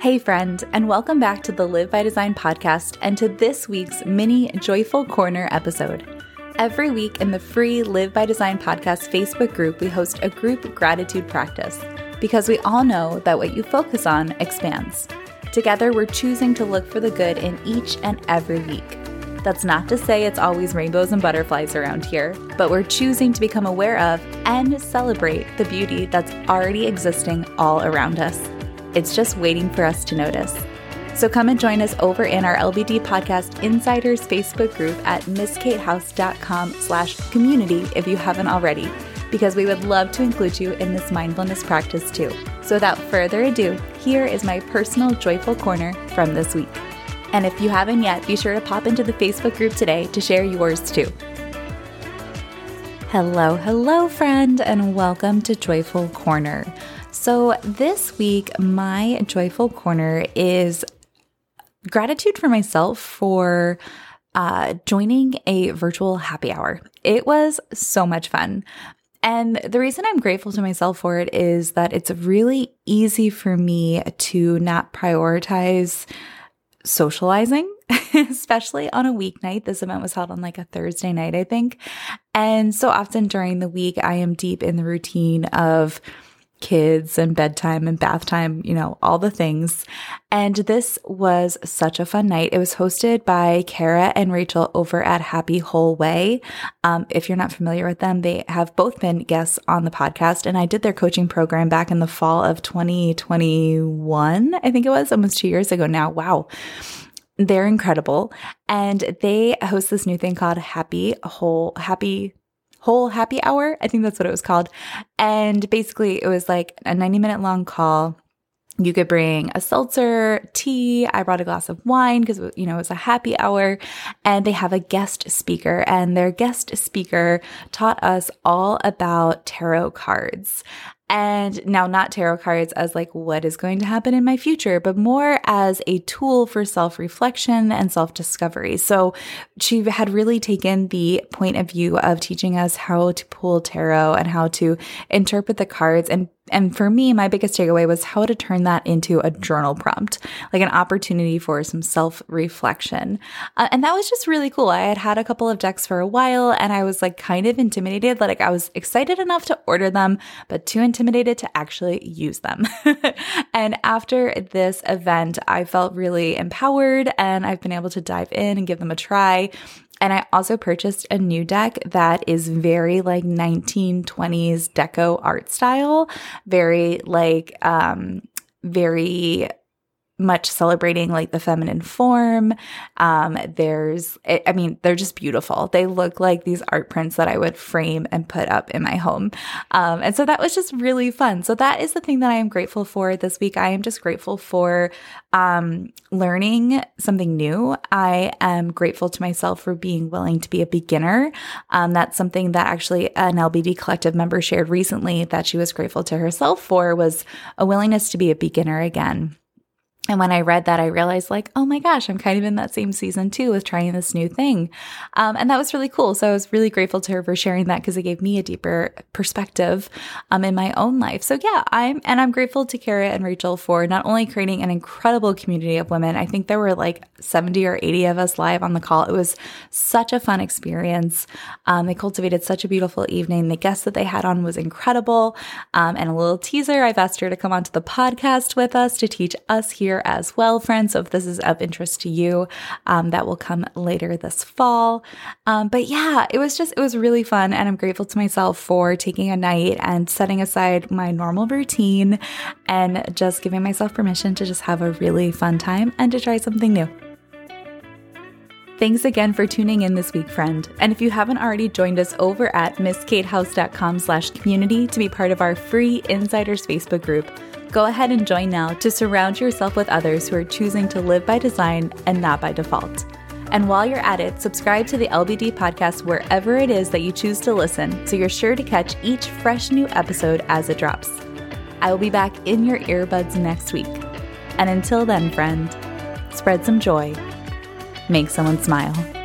Hey, friend, and welcome back to the Live by Design podcast and to this week's mini Joyful Corner episode. Every week in the free Live by Design podcast Facebook group, we host a group gratitude practice because we all know that what you focus on expands. Together, we're choosing to look for the good in each and every week. That's not to say it's always rainbows and butterflies around here, but we're choosing to become aware of and celebrate the beauty that's already existing all around us. It's just waiting for us to notice. So come and join us over in our LBD Podcast Insiders Facebook group at mskatehouse.com slash community if you haven't already, because we would love to include you in this mindfulness practice too. So without further ado, here is my personal joyful corner from this week. And if you haven't yet, be sure to pop into the Facebook group today to share yours too. Hello, hello, friend, and welcome to Joyful Corner. So, this week, my joyful corner is gratitude for myself for uh, joining a virtual happy hour. It was so much fun. And the reason I'm grateful to myself for it is that it's really easy for me to not prioritize socializing, especially on a weeknight. This event was held on like a Thursday night, I think. And so often during the week, I am deep in the routine of kids and bedtime and bath time, you know, all the things. And this was such a fun night. It was hosted by Cara and Rachael over at Happy Whole Way. Um, if you're not familiar with them, they have both been guests on the podcast. And I did their coaching program back in the fall of 2021, I think it was almost two years ago now. Wow. They're incredible. And they host this new thing called Happy Whole, Happy whole happy hour. I think that's what it was called. And basically, it was like a 90 minute long call. You could bring a seltzer, tea. I brought a glass of wine because, you know, it was a happy hour. And they have a guest speaker, and their guest speaker taught us all about tarot cards. And now, not tarot cards as like what is going to happen in my future, but more as a tool for self reflection and self discovery. So she had really taken the point of view of teaching us how to pull tarot and how to interpret the cards and and for me, my biggest takeaway was how to turn that into a journal prompt, like an opportunity for some self reflection. Uh, and that was just really cool. I had had a couple of decks for a while and I was like kind of intimidated. Like I was excited enough to order them, but too intimidated to actually use them. and after this event, I felt really empowered and I've been able to dive in and give them a try. And I also purchased a new deck that is very like 1920s deco art style, very like, um, very much celebrating like the feminine form. Um, there's, I mean, they're just beautiful. They look like these art prints that I would frame and put up in my home. Um, and so that was just really fun. So that is the thing that I am grateful for this week. I am just grateful for um, learning something new. I am grateful to myself for being willing to be a beginner. Um, that's something that actually an LBD collective member shared recently that she was grateful to herself for was a willingness to be a beginner again. And when I read that, I realized, like, oh my gosh, I'm kind of in that same season too with trying this new thing. Um, and that was really cool. So I was really grateful to her for sharing that because it gave me a deeper perspective um, in my own life. So yeah, I'm, and I'm grateful to Cara and Rachael for not only creating an incredible community of women, I think there were like 70 or 80 of us live on the call. It was such a fun experience. Um, they cultivated such a beautiful evening. The guest that they had on was incredible. Um, and a little teaser, I've asked her to come onto the podcast with us to teach us here as well, friends. So if this is of interest to you, um, that will come later this fall. Um, but yeah, it was just, it was really fun. And I'm grateful to myself for taking a night and setting aside my normal routine and just giving myself permission to just have a really fun time and to try something new. Thanks again for tuning in this week, friend. And if you haven't already joined us over at mskatehouse.com slash community to be part of our free Insiders Facebook group, Go ahead and join now to surround yourself with others who are choosing to live by design and not by default. And while you're at it, subscribe to the LBD podcast wherever it is that you choose to listen so you're sure to catch each fresh new episode as it drops. I will be back in your earbuds next week. And until then, friend, spread some joy, make someone smile.